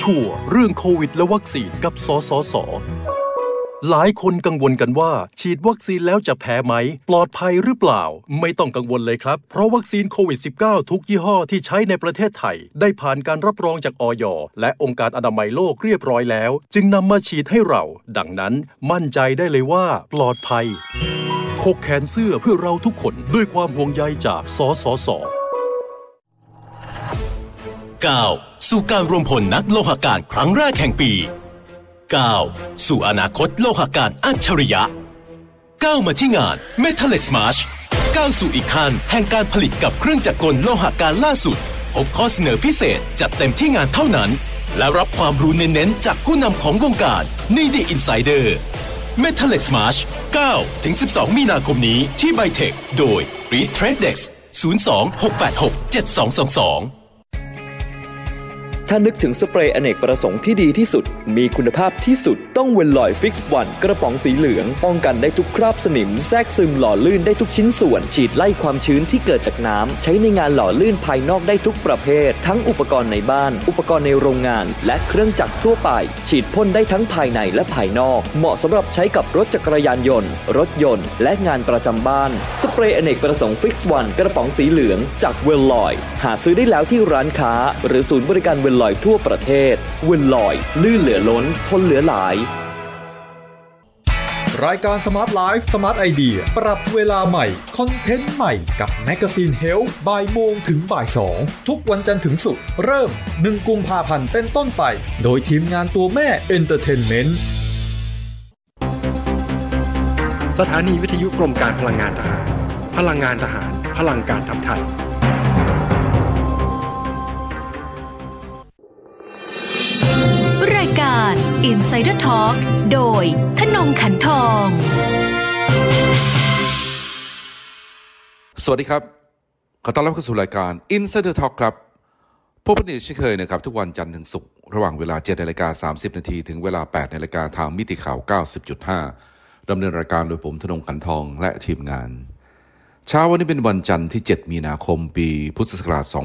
ชั่วเรื่องโควิดและวัคซีนกับสสส หลายคนกังวลกันว่า ฉีดวัคซีนแล้วจะแพ้ไหม ปลอดภัยหรือเปล่า ไม่ต้องกังวลเลยครับ เพราะวัคซีนโควิด -19 ทุกยี่ห้อที่ใช้ในประเทศไทย ได้ผ่านการรับรองจากออยและองค์การอนามัยโลกเรียบร้อยแล้ว จึงนำมาฉีดให้เรา ดังนั้นมั่นใจได้เลยว่า ปลอดภัยคกแขนเสื้อเพื่อเราทุกคนด้วยความห่วงใยจากสสส 9. สู่การรวมพลนักโลหการครั้งแรกแห่งปี 9. สู่อนาคตโลหการอัจฉริยะ 9 มาที่งาน Metallic March ก้าวสู่อีกขั้นแห่งการผลิตกับเครื่องจักรกลโลหการล่าสุดพบข้อเสนอพิเศษจัดเต็มที่งานเท่านั้น และรับความรู้เน้นๆจากผู้นำของวงการนี่ดีอินไซเดอร์ Metallic March 9ถึง12 มีนาคมนี้ที่ไบเทคโดย r e Tradex 02 686 7222 ถ้านึกถึงสเปรย์อเนกประสงค์ที่ดีที่สุด มีคุณภาพที่สุดต้องเวลลอยฟิกซ์วันกระป๋องสีเหลือง ป้องกันได้ทุกคราบสนิม แทรกซึมหล่อลื่นได้ทุกชิ้นส่วน ฉีดไล่ความชื้นที่เกิดจากน้ำใช้ในงานหล่อลื่นภายนอกได้ทุกประเภท ทั้งอุปกรณ์ในบ้าน อุปกรณ์ในโรงงาน และเครื่องจักรทั่วไป ฉีดพ่นได้ทั้งภายในและภายนอก เหมาะสำหรับใช้กับรถจักรยานยนต์ รถยนต์ และงานประจำบ้าน สเปรย์อเนกประสงค์ฟิกซ์วันกระป๋องสีเหลืองจากเวลลอย หาซื้อได้แล้วที่ร้านค้า หรือศูนย์บริการเวลลอยทั่วประเทศเวลลอย ลื่นเหลือล้น ทนเหลือหลาย รายการ Smart Life Smart Idea ปรับเวลาใหม่ content ใหม่กับ Magazine Health บ่ายโมงถึงบ่ายสองทุกวันจันทร์ถึงศุกร์เริ่ม 1 กุมภาพันธ์เป็นต้นไป โดยทีมงานตัวแม่เอนเตอร์เทนเมนต์สถานีวิทยุกรมการพลังงานทหาร พลังงานทหาร พลังการทำไทย Insider Talk โดยธนงขันทอง สวัสดีครับ ขอต้อนรับเข้าสู่รายการ Insider Talk ครับพบกันอีกเช่นเคยนะครับ ทุกวันจันทร์ถึงศุกร์ระหว่างเวลา7นาฬิกา30 นาที ถึงเวลา 8นาฬิกาทางมิติข่าว 90.5ดำเนินรายการโดยผมธนงขันทองและทีมงาน เช้าวันนี้เป็นวันจันทร์ที่ 7 มีนาคมปีพุทธศักราช2565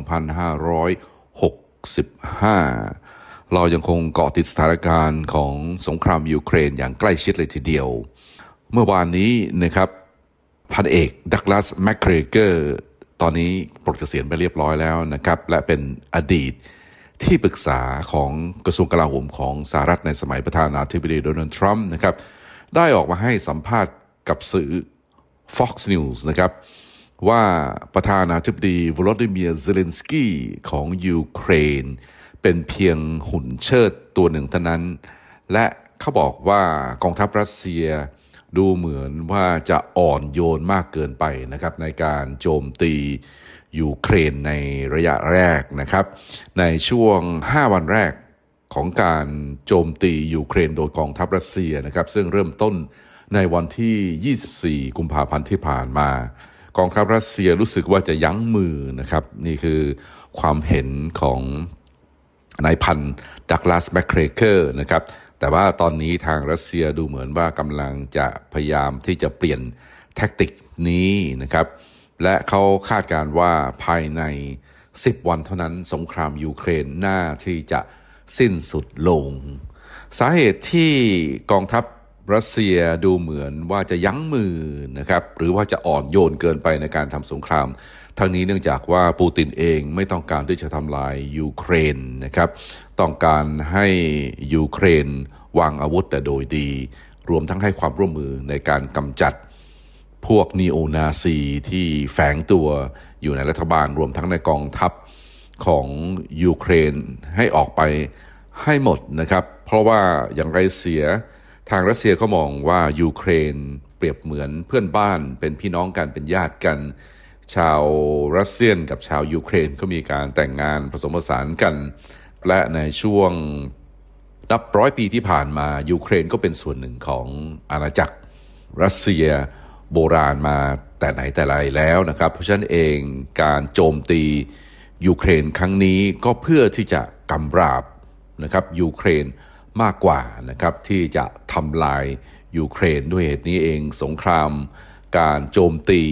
เรายังคงเกาะติดสถานการณ์ของสงครามยูเครนอย่างใกล้ชิดเลยทีเดียว เมื่อวานนี้นะครับพันเอกดักลาสแมคเกรเกอร์ตอนนี้ปลดเกษียณไปเรียบร้อยแล้วนะครับ และเป็นอดีตที่ปรึกษาของกระทรวงกลาโหมของสหรัฐในสมัยประธานาธิบดีโดนัลด์ทรัมป์นะครับ ได้ออกมาให้สัมภาษณ์กับสื่อ Fox News นะครับ ว่าประธานาธิบดีวลาดิเมียร์เซเลนสกี้ของยูเครน เป็นเพียงหุ่นเชิดตัวหนึ่งเท่านั้น และเขาบอกว่ากองทัพรัสเซียดูเหมือนว่าจะอ่อนโยนมากเกินไปนะครับ ในการโจมตียูเครนในระยะแรกนะครับ ในช่วง 5 วันแรกของการโจมตียูเครนโดยกองทัพรัสเซียนะครับ ซึ่งเริ่มต้นในวันที่ 24 กุมภาพันธ์ที่ผ่านมา กองทัพรัสเซียรู้สึกว่าจะยั้งมือนะครับ นี่คือความเห็นของ นายพันดักลาสแมคเกรเกอร์นะครับแต่ว่าตอนนี้ทางรัสเซียดูเหมือนว่ากำลังจะพยายามที่จะเปลี่ยนแท็กติกนี้นะครับและเขาคาดการว่าภายใน 10 วันเท่านั้นสงครามยูเครนน่าที่จะสิ้นสุดลง สาเหตุที่กองทัพรัสเซียดูเหมือนว่าจะยั้งมือนะครับหรือว่าจะอ่อนโยนเกินไปในการทำสงคราม ทั้งนี้เนื่องจากว่าปูตินเองไม่ต้องการที่จะทำลายยูเครนนะครับ ต้องการให้ยูเครนวางอาวุธแต่โดยดี รวมทั้งให้ความร่วมมือในการกำจัดพวกนีโอนาซีที่แฝงตัวอยู่ในรัฐบาลรวมทั้งในกองทัพของยูเครนให้ออกไปให้หมดนะครับ เพราะว่าอย่างไรเสียทางรัสเซียเขามองว่ายูเครนเปรียบเหมือนเพื่อนบ้านเป็นพี่น้องกันเป็นญาติกัน ชาวรัสเซียนกับชาวยูเครนก็มีการแต่งงานผสมผสานกัน และในช่วงนับร้อยปีที่ผ่านมายูเครนก็เป็นส่วนหนึ่งของอาณาจักรรัสเซียโบราณมาแต่ไหนแต่ไรแล้วนะครับ เพราะฉะนั้นเองการโจมตียูเครนครั้งนี้ก็เพื่อที่จะกำราบนะครับยูเครนมากกว่านะครับที่จะทำลายยูเครนด้วยเหตุนี้เองสงคราม การโจมตี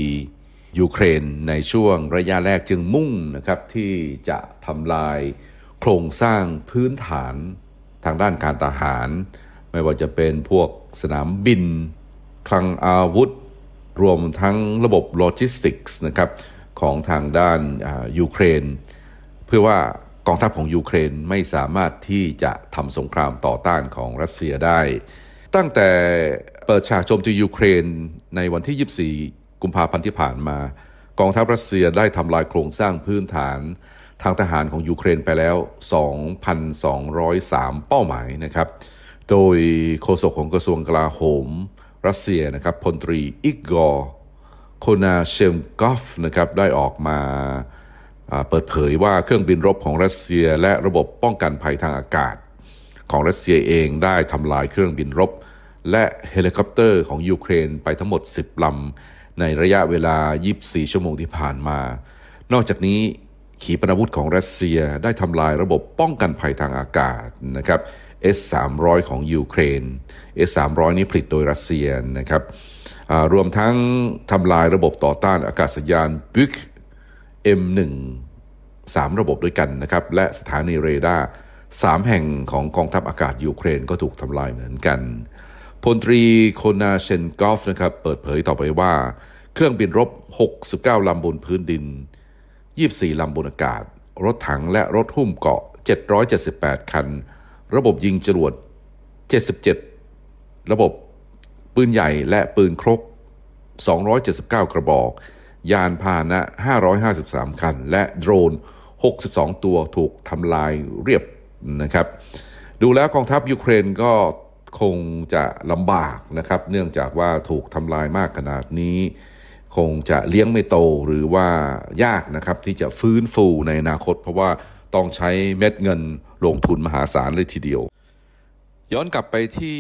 ยูเครนในช่วงระยะแรกจึงมุ่งนะครับที่จะทำลายโครงสร้างพื้นฐานทางด้านการทหาร ไม่ว่าจะเป็นพวกสนามบิน คลังอาวุธ รวมทั้งระบบโลจิสติกส์นะครับของทางด้านยูเครน เพื่อว่ากองทัพของยูเครนไม่สามารถที่จะทำสงครามต่อต้านของรัสเซียได้ ตั้งแต่เปิดฉากโจมตียูเครนในวันที่ 24 กุมภาพันธ์ที่ผ่านมา กองทัพรัสเซียได้ทำลายโครงสร้างพื้นฐาน ทางทหารของยูเครนไปแล้ว 2,203 เป้าหมายนะครับ โดยโฆษกของกระทรวงกลาโหม รัสเซียนะครับพลตรีอิกกอร์โคนาเชมกอฟนะครับได้ออกมาเปิดเผยว่าเครื่องบินรบของรัสเซียและระบบป้องกันภัยทางอากาศ ของรัสเซียเองได้ทำลายเครื่องบินรบ และเฮลิคอปเตอร์ของยูเครนไปทั้งหมด 10ลำ ในระยะเวลา 24 ชั่วโมงที่ผ่านมา นอกจากนี้ขีปนาวุธของรัสเซียได้ทำลายระบบป้องกันภัยทางอากาศนะครับ S300 ของยูเครน S300 นี้ผลิตโดยรัสเซียนะครับรวมทั้งทำลายระบบต่อต้านอากาศยานบิก M1 3 ระบบด้วยกันนะครับ และสถานีเรดาร์3แห่งของกองทัพอากาศยูเครนก็ถูกทำลายเหมือนกัน พลตรีโคนาเชนกอฟนะครับเปิดเผยต่อไปว่า เครื่องบินรบ 69 ลำบนพื้นดิน 24 ลำบนอากาศ รถถังและรถหุ้มเกาะ 778 คัน ระบบยิงจรวด 77 ระบบปืนใหญ่และปืนครก 279 กระบอก ยานพาหนะ 553 คัน และโดรน 62 ตัวถูกทำลายเรียบนะครับ ดูแล้วกองทัพยูเครนก็ คงจะลำบากนะครับ เนื่องจากว่าถูกทำลายมากขนาดนี้ คงจะเลี้ยงไม่โตหรือว่ายากนะครับที่จะฟื้นฟูในอนาคต เพราะว่าต้องใช้เม็ดเงินลงทุนมหาศาลเลยทีเดียว ย้อนกลับไปที่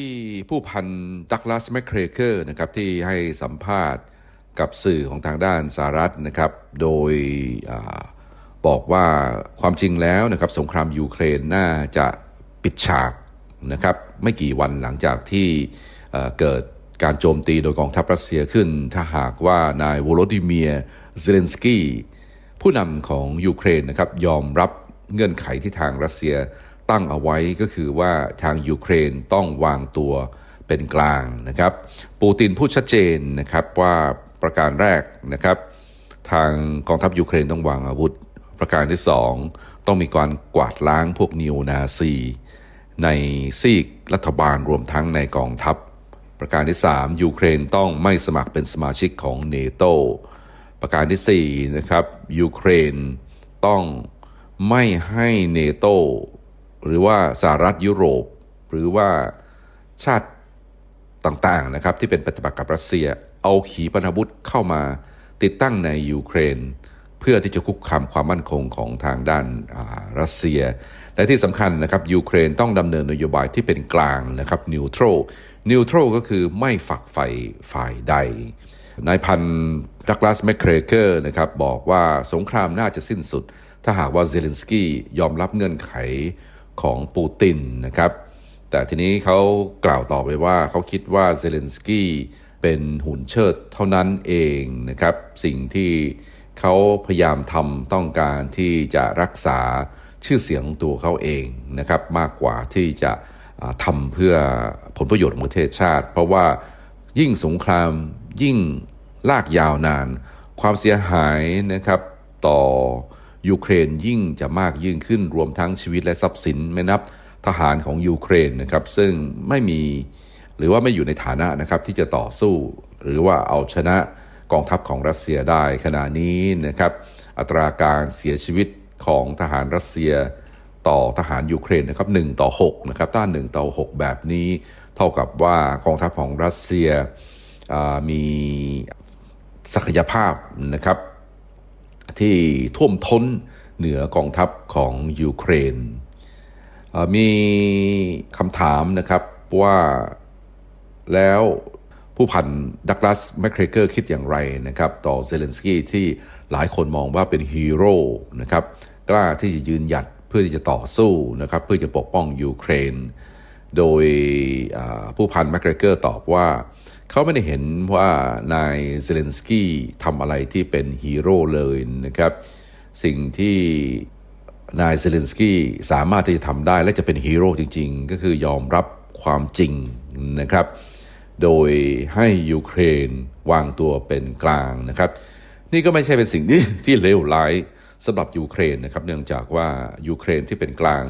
ผู้พันดักลาสแมคเกรเกอร์นะครับที่ให้สัมภาษณ์กับสื่อของทางด้านสหรัฐนะครับ โดยบอกว่าความจริงแล้วนะครับสงครามยูเครนน่าจะปิดฉาก นะครับไม่กี่วันหลังจากที่เกิดการโจมตีโดยกองทัพรัสเซียขึ้น ถ้าหากว่านายวโลดิเมียเซเลนสกี้ผู้นำของยูเครนนะครับยอมรับเงื่อนไขที่ทางรัสเซียตั้งเอาไว้ก็คือว่าทางยูเครนต้องวางตัวเป็นกลางนะครับ ปูตินพูดชัดเจนนะครับว่าประการแรกนะครับ ทางกองทัพยูเครนต้องวางอาวุธ ประการที่สองต้องมีการกวาดล้างพวกนิวนาซี ในซีกรัฐบาลรวมทั้งในกองทัพ ประการที่ 3 ยูเครนต้องไม่สมัครเป็นสมาชิกของเนโตประการที่4นะครับยูเครนต้องไม่ให้เนโตหรือว่าสหรัฐยุโรป หรือว่าชาติต่างๆนะครับที่เป็นปฏิบักษ์กับรัสเซีย เอาขีปนาวุธเข้ามาติดตั้งในยูเครน เพื่อที่จะคุกคามความมั่นคงของทางด้านรัสเซีย และที่สำคัญนะครับยูเครนต้องดำเนินนโยบายที่เป็นกลางนะครับ neutral neutral ก็คือไม่ฝักใฝ่ฝ่ายใดนายพันดักลาสแมคเกรเกอร์นะครับบอกว่าสงครามน่าจะสิ้นสุด ถ้าหากว่าเซเลนสกี้ยอมรับเงื่อนไขของปูตินนะครับ แต่ทีนี้เขากล่าวต่อไปว่าเขาคิดว่าเซเลนสกี้เป็นหุ่นเชิดเท่านั้นเองนะครับ สิ่งที่เขาพยายามทำต้องการที่จะรักษา ชื่อเสียงตัวเขาเองนะครับมากกว่าที่จะทำเพื่อผลประโยชน์ของประเทศชาติ เพราะว่ายิ่งสงครามยิ่งลากยาวนาน ความเสียหายนะครับต่อยูเครนยิ่งจะมากยิ่งขึ้นรวมทั้งชีวิตและทรัพย์สินไม่นับทหารของยูเครนนะครับซึ่งไม่มีหรือว่าไม่อยู่ในฐานะนะครับที่จะต่อสู้ หรือว่าเอาชนะกองทัพของรัสเซียได้ขณะนี้นะครับอัตราการเสียชีวิต ของทหารรัสเซียต่อทหารยูเครนนะครับ1ต่อ6นะครับต้าน1ต่อ 6 แบบนี้เท่ากับว่ากองทัพของรัสเซียมีศักยภาพนะครับที่ท่วมท้นเหนือกองทัพของยูเครน มีคำถามนะครับว่าแล้ว ผู้พันดักลาสแมคเกรเกอร์คิดอย่างไรนะครับต่อเซเลนสกี้ที่หลายคนมองว่าเป็นฮีโร่นะครับกล้าที่จะยืนหยัดเพื่อที่จะต่อสู้นะครับเพื่อจะปกป้องยูเครน โดยผู้พันแมคเกรเกอร์ตอบว่า เขาไม่ได้เห็นว่านายเซเลนสกี้ทำอะไรที่เป็นฮีโร่เลยนะครับสิ่งที่นายเซเลนสกี้สามารถที่จะทำได้และจะเป็นฮีโร่จริง ๆ ก็คือยอมรับความจริงนะครับ โดยให้ยูเครนวางตัวเป็นกลางนะครับ นี่ก็ไม่ใช่เป็นสิ่งที่ที่เลวร้ายสำหรับยูเครนนะครับ เนื่องจากว่ายูเครนที่เป็นกลาง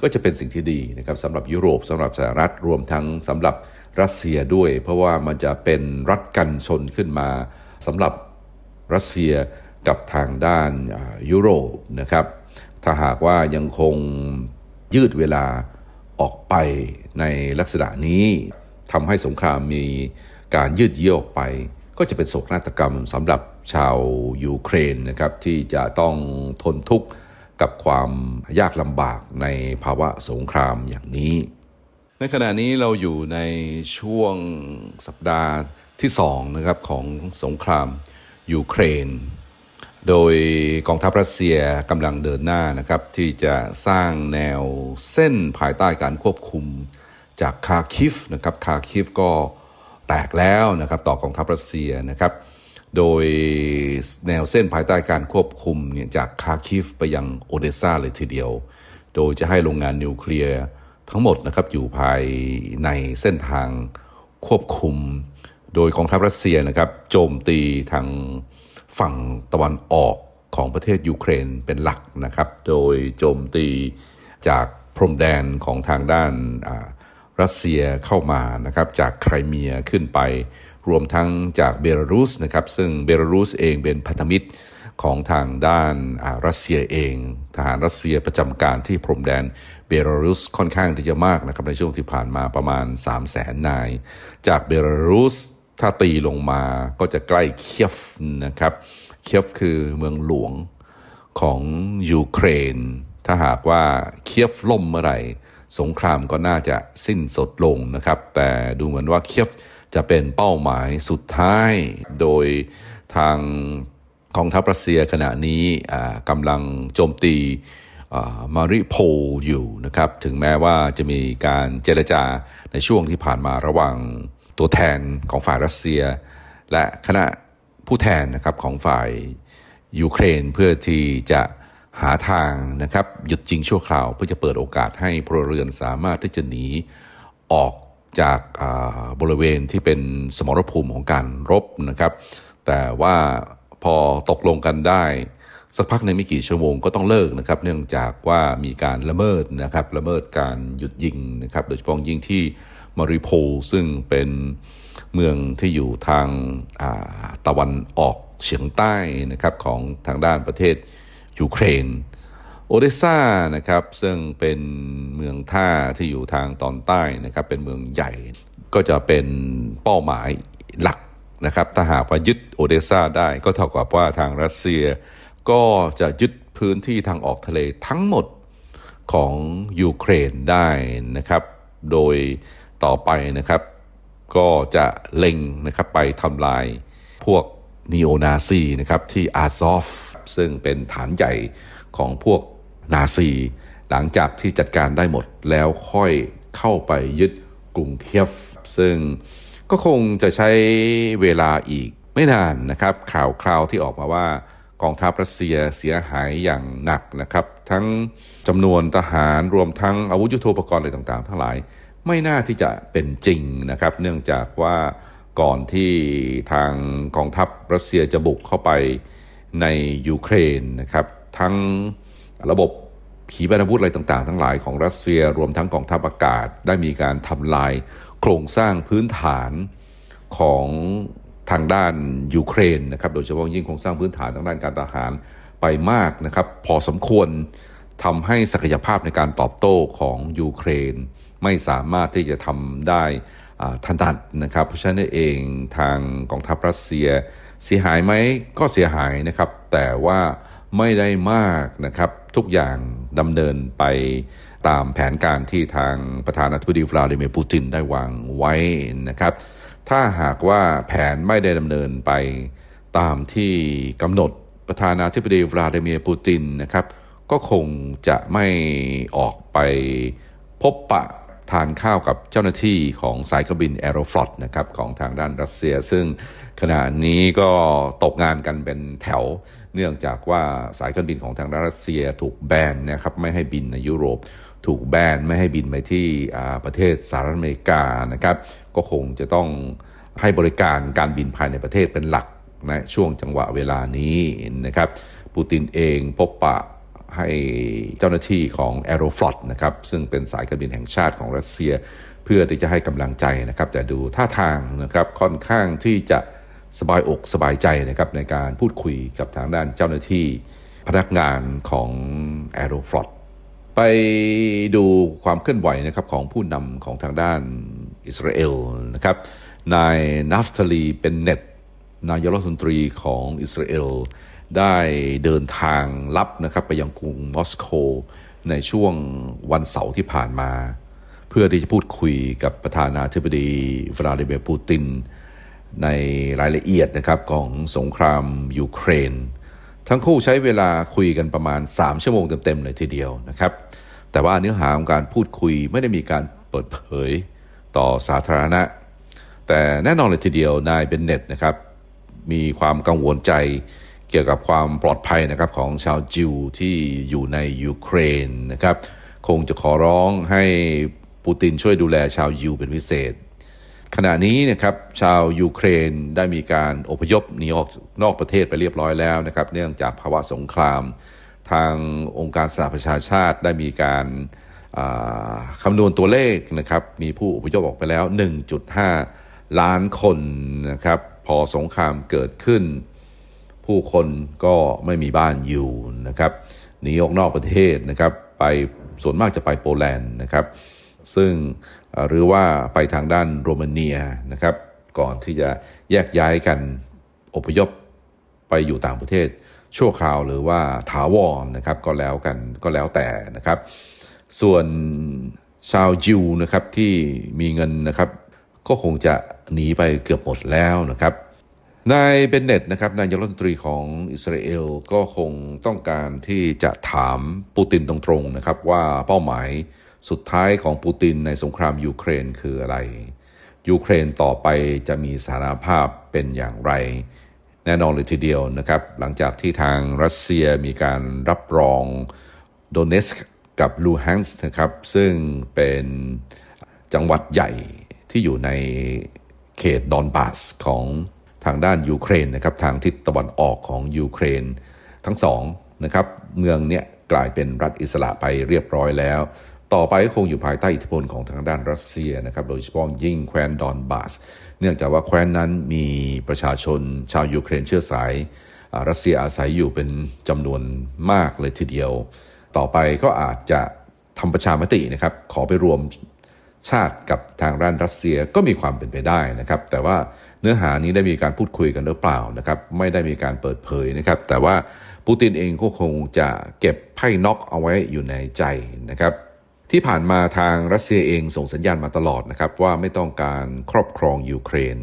ก็จะเป็นสิ่งที่ดีนะครับสำหรับยุโรปสำหรับสหรัฐรวมทั้งสำหรับรัสเซียด้วย เพราะว่ามันจะเป็นรัฐกันชนขึ้นมาสำหรับรัสเซียกับทางด้านยุโรปนะครับ ถ้าหากว่ายังคงยืดเวลาออกไปในลักษณะนี้ ทำให้สงครามมีการยืดเยื้อออกไป ก็จะเป็นโศกนาฏกรรมสำหรับชาวยูเครนนะครับที่จะต้องทนทุกข์กับความยากลำบากในภาวะสงครามอย่างนี้ ในขณะนี้เราอยู่ในช่วงสัปดาห์ที่สองนะครับของสงครามยูเครน โดยกองทัพรัสเซียกำลังเดินหน้านะครับที่จะสร้างแนวเส้นภายใต้การควบคุม จากคาคิฟนะครับคาคิฟก็แตกแล้วนะครับต่อกองทัพรัสเซียนะครับ โดยแนวเส้นภายใต้การควบคุมเนี่ยจากคาคิฟไปยังโอเดซาเลยทีเดียว โดยจะให้โรงงานนิวเคลียร์ทั้งหมดนะครับอยู่ภายในเส้นทางควบคุม โดยกองทัพรัสเซียนะครับโจมตีทางฝั่งตะวันออกของประเทศยูเครนเป็นหลักนะครับ โดยโจมตีจากพรมแดนของทางด้าน รัสเซียเข้ามานะครับจากไครเมียขึ้นไป รวมทั้งจากเบลารุสนะครับซึ่งเบลารุสเองเป็นพันธมิตรของทางด้านรัสเซียเอง ทหารรัสเซียประจำการที่พรมแดนเบลารุสค่อนข้างที่จะมากนะครับในช่วงที่ผ่านมาประมาณ 3 0 0แสนนาย จากเบลารุสถ้าตีลงมาก็จะใกล้เคียฟนะครับเคียฟคือเมืองหลวงของยูเครน ถ้าหากว่าเคียฟล่มเมื่อไหร่ สงครามก็น่าจะสิ้นสดลงนะครับ แต่ดูเหมือนว่าเคียฟจะเป็นเป้าหมายสุดท้าย โดยทางกองทัพรัสเซียขณะนี้กำลังโจมตีมาริโพอยู่นะครับ ถึงแม้ว่าจะมีการเจรจาในช่วงที่ผ่านมาระหว่างตัวแทนของฝ่ายรัสเซีย และคณะผู้แทนนะครับของฝ่ายยูเครนเพื่อที่จะ หาทางนะครับหยุดจริงชั่วคราว เพื่อจะเปิดโอกาสให้พลเรือนสามารถที่จะหนีออกจากบริเวณที่เป็นสมรภูมิของการรบนะครับ แต่ว่าพอตกลงกันได้สักพักในไม่กี่ชั่วโมงก็ต้องเลิกนะครับ เนื่องจากว่ามีการละเมิดนะครับละเมิดการหยุดยิงนะครับ โดยเฉพาะยิ่งที่มาริโพซึ่งเป็นเมืองที่อยู่ทางตะวันออกเฉียงใต้นะครับของทางด้านประเทศ ยูเครน โอเดซ่านะครับซึ่งเป็นเมืองท่าที่อยู่ทางตอนใต้นะครับเป็นเมืองใหญ่ก็จะเป็นเป้าหมายหลักนะครับถ้าหากว่ายึดโอเดซ่าได้ก็เท่ากับว่าทางรัสเซีย ก็จะยึดพื้นที่ทางออกทะเลทั้งหมดของยูเครนได้นะครับ โดยต่อไปนะครับ ก็จะเล็งนะครับไปทำลายพวกนีโอนาซีนะครับที่อาซอฟ ซึ่งเป็นฐานใหญ่ของพวกนาซี หลังจากที่จัดการได้หมดแล้วค่อยเข้าไปยึดกรุงเคียฟ ซึ่งก็คงจะใช้เวลาอีกไม่นานนะครับ ข่าวคราวที่ออกมาว่ากองทัพรัสเซียเสียหายอย่างหนักนะครับ ทั้งจำนวนทหารรวมทั้งอาวุธยุโทโธปกรณ์อะไรต่างๆ ทั้งหลาย ไม่น่าที่จะเป็นจริงนะครับ เนื่องจากว่าก่อนที่ทางกองทัพรัสเซียจะบุกเข้าไป ในยูเครนนะครับทั้งระบบขีปนาวุธอะไรต่างๆ ทั้งหลายของรัสเซียรวมทั้งกองทัพอากาศ ได้มีการทำลายโครงสร้างพื้นฐานของทางด้านยูเครนนะครับโดยเฉพาะยิ่งโครงสร้างพื้นฐานทางด้านการทหารไปมากนะครับ พอสมควรทำให้ศักยภาพในการตอบโต้ของยูเครน ไม่สามารถที่จะทำได้ทันตัดนะครับเพราะฉะนั้นเองทางกองทัพรัสเซีย เสียหายไหมก็เสียหายนะครับ แต่ว่าไม่ได้มากนะครับ ทุกอย่างดำเนินไปตามแผนการที่ทางประธานาธิบดีวลาดิเมียร์ปูตินได้วางไว้นะครับ ถ้าหากว่าแผนไม่ได้ดำเนินไปตามที่กำหนดประธานาธิบดีวลาดิเมียร์ปูตินนะครับ ก็คงจะไม่ออกไปพบปะ ทานข้าวกับเจ้าหน้าที่ของสายการบินแอโรฟลอตนะครับของทางด้านรัสเซีย ซึ่งขณะนี้ก็ตกงานกันเป็นแถว เนื่องจากว่าสายการบินของทางรัสเซียถูกแบนนะครับไม่ให้บินในยุโรป ถูกแบนไม่ให้บินไปที่ประเทศสหรัฐอเมริกานะครับก็คงจะต้องให้บริการการบินภายในประเทศเป็นหลักนะช่วงจังหวะเวลานี้นะครับปูตินเองพบปะ ให้เจ้าหน้าที่ของ Aeroflot นะครับซึ่งเป็นสายการบินแห่งชาติของรัสเซีย เพื่อที่จะให้กำลังใจนะครับแต่ดูท่าทางนะครับค่อนข้างที่จะสบายอกสบายใจนะครับในการพูดคุยกับทางด้านเจ้าหน้าที่พนักงานของ Aeroflot ไปดูความเคลื่อนไหวนะครับของผู้นำของทางด้านอิสราเอลนะครับนายนัฟทาลีเป็นเน็ตนายกรัฐมนตรีของอิสราเอล ได้เดินทางลับนะครับไปยังกรุงมอสโกในช่วงวันเสาร์ที่ผ่านมา เพื่อที่จะพูดคุยกับประธานาธิบดีวลาดิเมียร์ปูติน ในรายละเอียดนะครับของสงครามยูเครน ทั้งคู่ใช้เวลาคุยกันประมาณ 3 ชั่วโมงเต็มๆเลยทีเดียวนะครับ แต่ว่าเนื้อหาของการพูดคุยไม่ได้มีการเปิดเผยต่อสาธารณะ แต่แน่นอนเลยทีเดียวนายเบนเน็ตนะครับมีความกังวลใจ เกี่ยวกับความปลอดภัยนะครับของชาวจิวที่อยู่ในยูเครนนะครับ คงจะขอร้องให้ปูตินช่วยดูแลชาวยิวเป็นพิเศษ ขณะนี้นะครับชาวยูเครนได้มีการอพยพหนีออกนอกประเทศไปเรียบร้อยแล้วนะครับ เนื่องจากภาวะสงคราม ทางองค์การสหประชาชาติได้มีการคำนวณตัวเลขนะครับ มีผู้อพยพออกไปแล้ว 1.5 ล้านคนนะครับ พอสงครามเกิดขึ้น ผู้คนก็ไม่มีบ้านอยู่นะครับหนีออกนอกประเทศนะครับ ไปส่วนมากจะไปโปแลนด์นะครับ ซึ่งหรือว่าไปทางด้านโรมาเนียนะครับ ก่อนที่จะแยกย้ายกันอพยพไปอยู่ต่างประเทศ ชั่วคราวหรือว่าถาวรนะครับก็แล้วกันก็แล้วแต่นะครับ ส่วนชาวจิวนะครับที่มีเงินนะครับ ก็คงจะหนีไปเกือบหมดแล้วนะครับ นายเบนเนตนะครับนายกรัฐมนตรีของอิสราเอลก็คงต้องการที่จะถามปูตินตรงๆนะครับว่าเป้าหมายสุดท้ายของปูตินในสงครามยูเครนคืออะไร ยูเครนต่อไปจะมีสถานภาพเป็นอย่างไร แน่นอนเลยทีเดียวนะครับ หลังจากที่ทางรัสเซียมีการรับรองโดเนสก์กับลูฮันส์นะครับ ซึ่งเป็นจังหวัดใหญ่ที่อยู่ในเขตดอนบาสของ ทางด้านยูเครนนะครับทางทิศตะวันออกของยูเครนทั้งสองนะครับเมืองเนี้ยกลายเป็นรัฐอิสระไปเรียบร้อยแล้ว ต่อไปก็คงอยู่ภายใต้อิทธิพลของทางด้านรัสเซียนะครับโดยเฉพาะยิ่งแคว้นดอนบาส เนื่องจากว่าแคว้นนั้นมีประชาชนชาวยูเครนเชื้อสายรัสเซียอาศัยอยู่เป็นจำนวนมากเลยทีเดียว ต่อไปก็อาจจะทำประชามตินะครับขอไปรวม ชาติกับทางด้านรัสเซียก็มีความเป็นไปได้นะครับ แต่ว่าเนื้อหานี้ได้มีการพูดคุยกันหรือเปล่านะครับไม่ได้มีการเปิดเผยนะครับ แต่ว่าปูตินเองก็คงจะเก็บไพ่น็อกเอาไว้อยู่ในใจนะครับ ที่ผ่านมาทางรัสเซียเองส่งสัญญาณมาตลอดนะครับ ว่าไม่ต้องการครอบครองยูเครน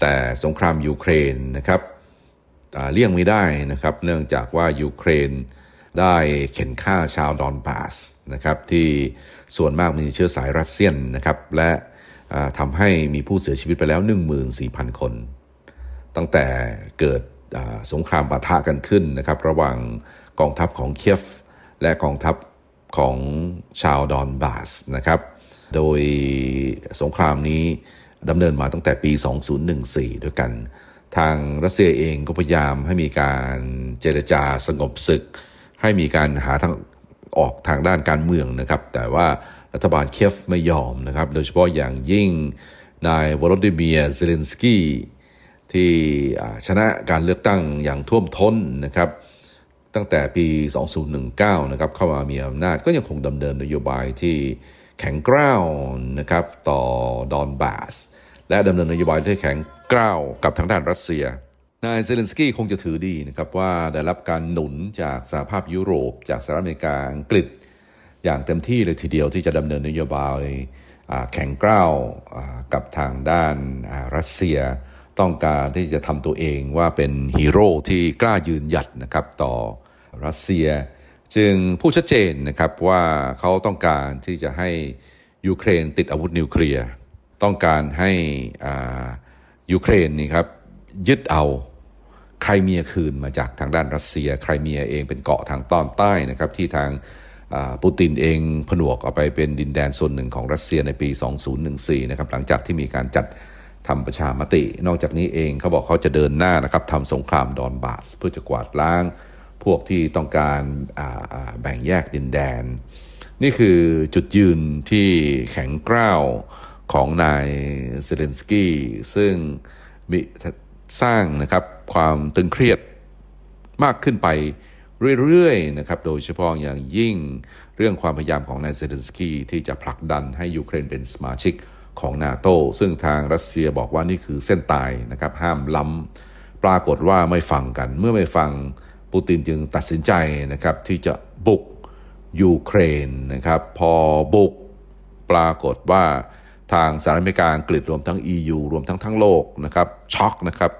แต่สงครามยูเครนนะครับเลี่ยงไม่ได้นะครับ เนื่องจากว่ายูเครน ได้เข็นฆ่าชาวดอนบาสนะครับที่ส่วนมากมีเชื้อสายรัสเซียนนะครับและทำให้มีผู้เสียชีวิตไปแล้ว 14,000 คน ตั้งแต่เกิดสงครามปะทะกันขึ้นนะครับระหว่างกองทัพของเคียฟ และกองทัพของชาวดอนบาสนะครับโดยสงครามนี้ดำเนินมาตั้งแต่ปี 2014 ด้วยกัน ทางรัสเซียเองก็พยายามให้มีการเจรจาสงบศึก ให้มีการหาทางออกทางด้านการเมืองนะครับ แต่ว่ารัฐบาลเคียฟไม่ยอมนะครับ โดยเฉพาะอย่างยิ่งนายวลดิเมียเซเลนสกี้ที่ชนะการเลือกตั้งอย่างท่วมท้นนะครับ ตั้งแต่ปี 2019 นะครับเข้ามามีอำนาจก็ยังคงดำเนินนโยบายที่แข็งกร้าวนะครับต่อดอนบาส และดำเนินนโยบายที่แข็งกร้าวกับทางด้านรัสเซีย นายเซเลนสกี้คงจะถือดีนะครับว่าได้รับการหนุนจากสหภาพยุโรป จากสหรัฐอเมริกาอังกฤษ อย่างเต็มที่เลยทีเดียวที่จะดำเนินนโยบายแข็งกร้าวกับทางด้านรัสเซีย ต้องการที่จะทำตัวเองว่าเป็นฮีโร่ที่กล้ายืนหยัดนะครับต่อรัสเซีย จึงพูดชัดเจนนะครับว่าเขาต้องการที่จะให้ยูเครนติดอาวุธนิวเคลียร์ต้องการให้ยูเครนนี่ครับยึดเอา ไครเมียคืนมาจากทางด้านรัสเซีย ไครเมียเองเป็นเกาะทางตอนใต้นะครับที่ทางปูตินเองผนวกเอาไปเป็นดินแดนส่วนหนึ่งของรัสเซียในปี 2014 นะครับหลังจากที่มีการจัดทำประชามติ นอกจากนี้เองเขาบอกเขาจะเดินหน้านะครับทำสงครามดอนบาสเพื่อจะกวาดล้าง พวกที่ต้องการแบ่งแยกดินแดน นี่คือจุดยืนที่แข็งกร้าวของนายเซเลนสกี้ซึ่งมีสร้างนะครับ ความตึงเครียดมากขึ้นไปเรื่อยๆนะครับ โดยเฉพาะอย่างยิ่งเรื่องความพยายามของนายเซเลนสกี้ที่จะผลักดันให้ยูเครนเป็นสมาชิกของนาโตซึ่งทางรัสเซียบอกว่านี่คือเส้นตายนะครับ ห้ามล้ำปรากฏว่าไม่ฟังกัน เมื่อไม่ฟังปูตินจึงตัดสินใจนะครับที่จะบุกยูเครนนะครับ พอบุกปรากฏว่าทางสหรัฐอเมริกาอังกฤษรวมทั้ง EU รวมทั้งทั้งโลกนะครับช็อกนะครับ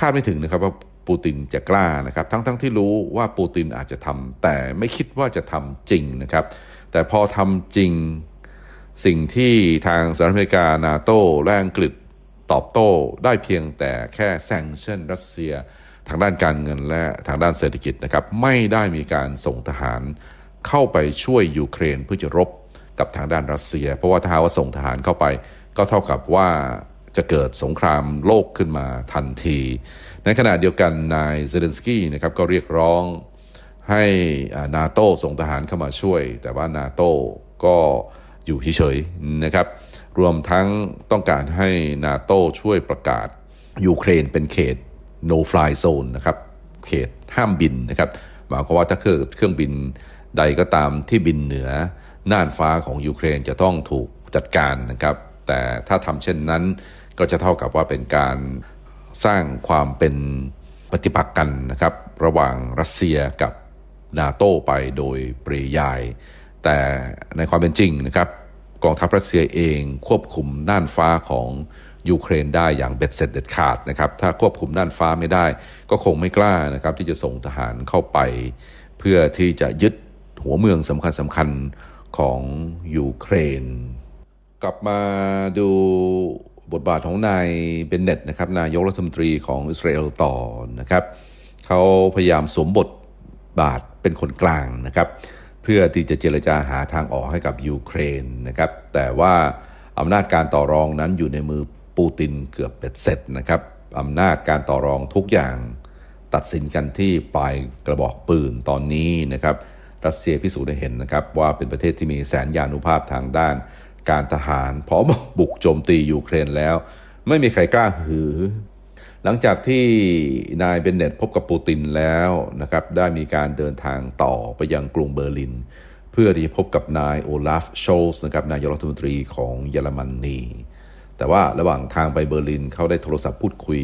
คาดไม่ถึงนะครับว่าปูตินจะกล้านะครับ ทั้งทั้งที่รู้ว่าปูตินอาจจะทำแต่ไม่คิดว่าจะทำจริงนะครับ แต่พอทำจริงสิ่งที่ทางสหรัฐอเมริกานาโต้และอังกฤษตอบโต้ได้เพียงแต่แค่แซงชั่นรัสเซีย ทางด้านการเงินและทางด้านเศรษฐกิจนะครับ ไม่ได้มีการส่งทหารเข้าไปช่วยยูเครนเพื่อจะรบกับทางด้านรัสเซีย เพราะว่าถ้าว่าส่งทหารเข้าไป ก็เท่ากับว่า จะเกิดสงครามโลกขึ้นมาทันที ในขณะเดียวกันนายเซเลนสกี้นะครับก็เรียกร้องให้นาโต้ส่งทหารเข้ามาช่วย แต่ว่านาโต้ก็อยู่เฉยๆนะครับ รวมทั้งต้องการให้นาโต้ช่วยประกาศยูเครนเป็นเขต no fly zone นะครับ เขตห้ามบินนะครับ หมายความว่าถ้าเครื่องบินใดก็ตามที่บินเหนือน่านฟ้าของยูเครนจะต้องถูกจัดการนะครับ แต่ถ้าทำเช่นนั้น ก็จะเท่ากับว่าเป็นการสร้างความเป็นปฏิปักษ์กันนะครับ ระหว่างรัสเซียกับนาโตไปโดยปริยาย แต่ในความเป็นจริงนะครับ กองทัพรัสเซียเองควบคุมน่านฟ้าของยูเครนได้อย่างเบ็ดเสร็จเด็ดขาดนะครับ ถ้าควบคุมน่านฟ้าไม่ได้ ก็คงไม่กล้านะครับที่จะส่งทหารเข้าไป เพื่อที่จะยึดหัวเมืองสำคัญสำคัญของยูเครน กลับมาดู บทบาทของนายเบนเนตนะครับนายกรัฐมนตรีของอิสราเอลต่อนะครับเขาพยายามสวมบทบาทเป็นคนกลางนะครับ เพื่อที่จะเจรจาหาทางออกให้กับยูเครนนะครับ แต่ว่าอำนาจการต่อรองนั้นอยู่ในมือปูตินเกือบเบ็ดเสร็จนะครับอำนาจการต่อรองทุกอย่างตัดสินกันที่ปลายกระบอกปืนตอนนี้นะครับ รัสเซียพิสูจน์ให้เห็นนะครับว่าเป็นประเทศที่มีแสนยานุภาพทางด้าน การทหารพร้อมบุกโจมตียูเครนแล้ว ไม่มีใครกล้าหือ หลังจากที่นายเบนเนตพบกับปูตินแล้วนะครับได้มีการเดินทางต่อไปยังกรุงเบอร์ลิน เพื่อที่จะพบกับนายโอลาฟโชลส์นะครับนายกรัฐมนตรีของเยอรมนีแต่ว่าระหว่างทางไปเบอร์ลินเขาได้โทรศัพท์พูดคุย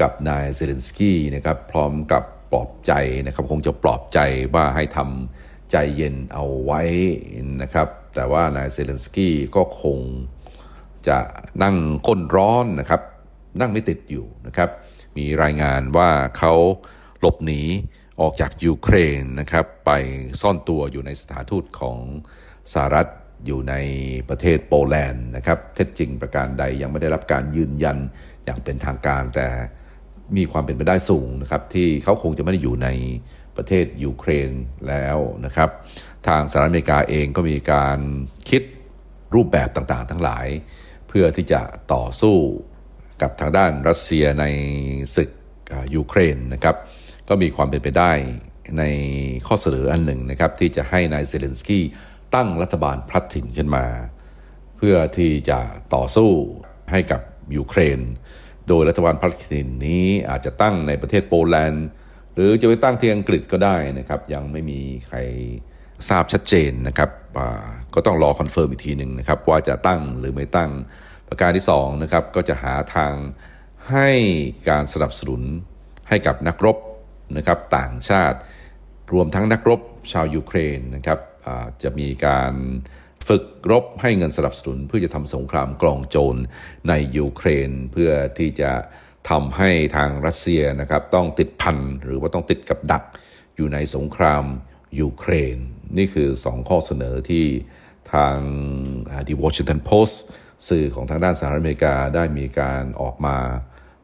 กับนายเซเลนสกี้นะครับพร้อมกับปลอบใจนะครับคงจะปลอบใจว่าให้ทำใจเย็นเอาไว้นะครับ แต่ว่านายเซเลนสกี้ก็คงจะนั่งก้นร้อนนะครับ นั่งไม่ติดอยู่นะครับ มีรายงานว่าเขาหลบหนีออกจากยูเครนนะครับ ไปซ่อนตัวอยู่ในสถานทูตของสหรัฐอยู่ในประเทศโปแลนด์นะครับ เท็จจริงประการใดยังไม่ได้รับการยืนยันอย่างเป็นทางการแต่มีความเป็นไปได้สูงนะครับ ที่เขาคงจะไม่ได้อยู่ในประเทศยูเครนแล้วนะครับ ทางสหรัฐอเมริกาเองก็มีการคิดรูปแบบต่างๆ ทั้งหลาย เพื่อที่จะต่อสู้กับทางด้านรัสเซียในศึกยูเครนนะครับ ก็มีความเป็นไปได้ในข้อเสนออันหนึ่งนะครับ ที่จะให้นายเซเลนสกี้ตั้งรัฐบาลพลัดถิ่นขึ้นมา เพื่อที่จะต่อสู้ให้กับยูเครน โดยรัฐบาลพลัดถิ่นนี้อาจจะตั้งในประเทศโปแลนด์ หรือจะไปตั้งที่อังกฤษก็ได้นะครับ ยังไม่มีใคร ทราบชัดเจนนะครับก็ต้องรอ confirm อีกทีหนึ่งนะครับว่าจะตั้งหรือไม่ตั้งประการที่2นะครับก็จะหาทางให้การสนับสนุนให้กับนักรบนะครับต่างชาติ รวมทั้งนักรบชาวยูเครนนะครับจะมีการฝึกรบให้เงินสนับสนุน เพื่อจะทำสงครามกลองโจรในยูเครน เพื่อที่จะทำให้ทางรัสเซียนะครับต้องติดพันหรือว่าต้องติดกับดักอยู่ในสงครามยูเครน นี่คือสองข้อเสนอที่ทาง The Washington Post สื่อของทางด้านสหรัฐอเมริกาได้มีการออกมา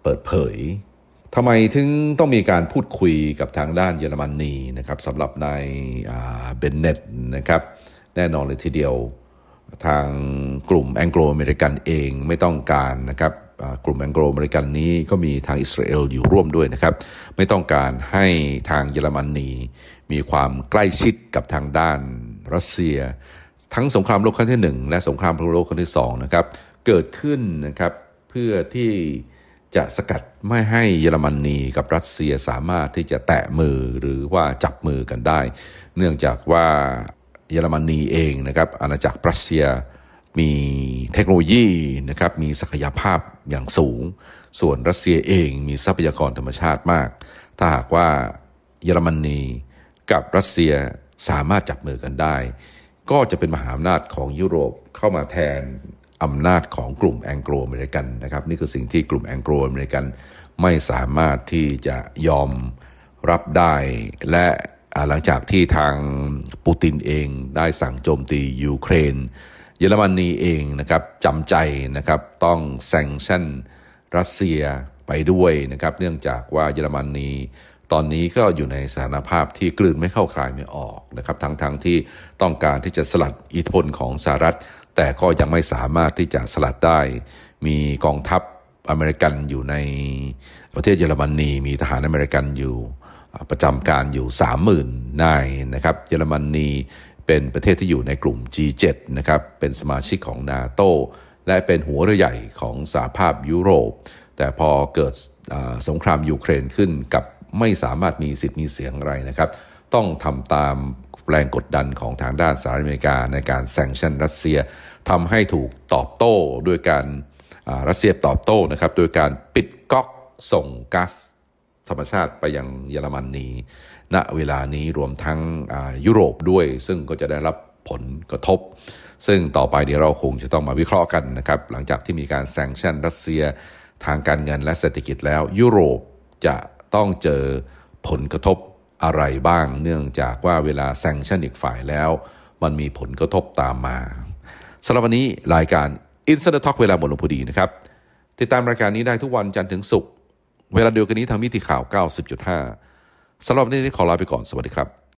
เปิดเผยทำไมถึงต้องมีการพูดคุยกับทางด้านเยอรมนีนะครับสำหรับนายเบนเน็ตนะครับ แน่นอนเลยทีเดียวทางกลุ่มแองโกลอเมริกันเองไม่ต้องการนะครับกลุ่มแองโกลอเมริกันนี้ก็มีทางอิสราเอลอยู่ร่วมด้วยนะครับ ไม่ต้องการให้ทางเยอรมนี มีความใกล้ชิดกับทางด้านรัสเซีย ทั้งสงครามโลกครั้งที่ 1 และสงครามโลกครั้งที่2นะครับเกิดขึ้นนะครับเพื่อที่จะสกัดไม่ให้เยอรมนีกับรัสเซียสามารถที่จะแตะมือหรือว่าจับมือกันได้ เนื่องจากว่าเยอรมนีเองนะครับอาณาจักรรัสเซียมีเทคโนโลยีนะครับมีศักยภาพอย่างสูง ส่วนรัสเซียเองมีทรัพยากรธรรมชาติมาก ถ้าหากว่าเยอรมนี กับรัสเซียสามารถจับมือกันได้ ก็จะเป็นมหาอำนาจของยุโรปเข้ามาแทนอำนาจของกลุ่มแองโกลอเมริกันนะครับนี่คือสิ่งที่กลุ่มแองโกลอเมริกันไม่สามารถที่จะยอมรับได้ และหลังจากที่ทางปูตินเองได้สั่งโจมตียูเครน เยอรมนีเองนะครับจำใจนะครับต้องแซงชั่นรัสเซียไปด้วยนะครับเนื่องจากว่าเยอรมนี ตอนนี้ก็อยู่ในสถานภาพที่กลืนไม่เข้าคลายไม่ออกนะครับทั้งๆทที่ต้องการที่จะสลัดอิทธิพลของสหรัฐ แต่ก็ยังไม่สามารถที่จะสลัดได้ มีกองทัพอเมริกันอยู่ในประเทศเยอรมนีมีทหารอเมริกันอยู่ประจำการอยู่ 30,000นายนะครับเยอรมนีเป็นประเทศที่อยู่ในกลุ่ม G7 นะครับเป็นสมาชิกของนาโตและเป็นหัวเรือใหญ่ของสหภาพยุโรป แต่พอเกิดสงครามยูเครนขึ้นกลับ ไม่สามารถมีสิทธิ์มีเสียงอะไรนะครับ ต้องทำตามแรงกดดันของทางด้านสหรัฐอเมริกาในการ sanction รัสเซียทำให้ถูกตอบโต้ด้วยการรัสเซียตอบโต้นะครับโดยการปิดก๊อกส่งก๊าซธรรมชาติไปยังเยอรมนนีณเวลานี้รวมทั้งยุโรปด้วย ซึ่งก็จะได้รับผลกระทบ ซึ่งต่อไปเดี๋ยวเราคงจะต้องมาวิเคราะห์กันนะครับหลังจากที่มีการแซงชั่นรัสเซียทางการเงินและเศรษฐกิจแล้ว ยุโรปจะ ต้องเจอผลกระทบอะไรบ้าง เนื่องจากว่าเวลาแซงชั่นอีกฝ่ายแล้ว มันมีผลกระทบตามมาสำหรับวันนี้รายการ i n s i d e r Talk เวลาหมดลงพอดีนะครับ ติดตามรายการนี้ได้ทุกวันจันทร์ถึงศุกร์เวลาเดียวกันนี้ทางมิติข่าว 90.5สำหรับวันนี้ขอลาไปก่อนสวัสดีครับ